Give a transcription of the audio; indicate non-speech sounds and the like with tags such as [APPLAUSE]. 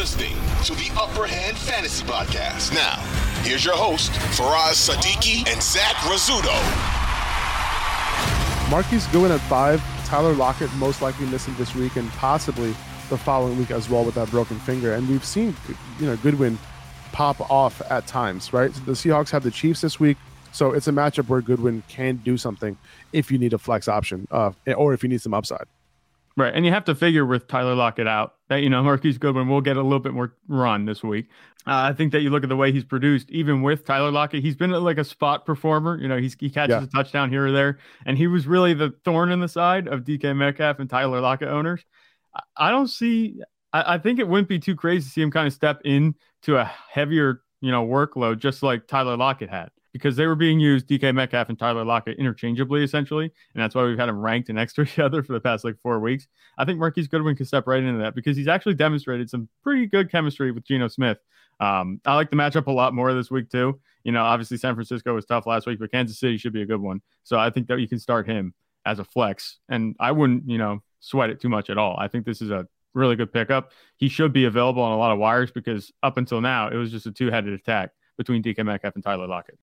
listening to the Upper Hand Fantasy Podcast. Now, here's your host, Faraz Sadiki and Zach Rizzuto. Marquise Goodwin at five. Tyler Lockett most likely missing this week and possibly the following week as well with that broken finger. And we've seen, you know, Goodwin pop off at times, right? The Seahawks have the Chiefs this week. So it's a matchup where Goodwin can do something if you need a flex option uh, or if you need some upside. Right. And you have to figure with Tyler Lockett out that, you know, [LAUGHS] Marquise Goodwin will get a little bit more run this week. Uh, I think that you look at the way he's produced, even with Tyler Lockett, he's been like a spot performer. You know, he's, he catches yeah. a touchdown here or there. And he was really the thorn in the side of DK Metcalf and Tyler Lockett owners. I, I don't see, I, I think it wouldn't be too crazy to see him kind of step in to a heavier, you know, workload, just like Tyler Lockett had because they were being used DK Metcalf and Tyler Lockett interchangeably, essentially. And that's why we've had them ranked next [LAUGHS] to each other for the past like four weeks. I think Marquise Goodwin can step right into that because he's actually demonstrated some pretty good chemistry with Geno Smith. Um, I like the matchup a lot more this week, too. You know, obviously San Francisco was tough last week, but Kansas City should be a good one. So I think that you can start him as a flex. And I wouldn't, you know, sweat it too much at all. I think this is a really good pickup. He should be available on a lot of wires because up until now, it was just a two headed attack between DK Metcalf and Tyler Lockett.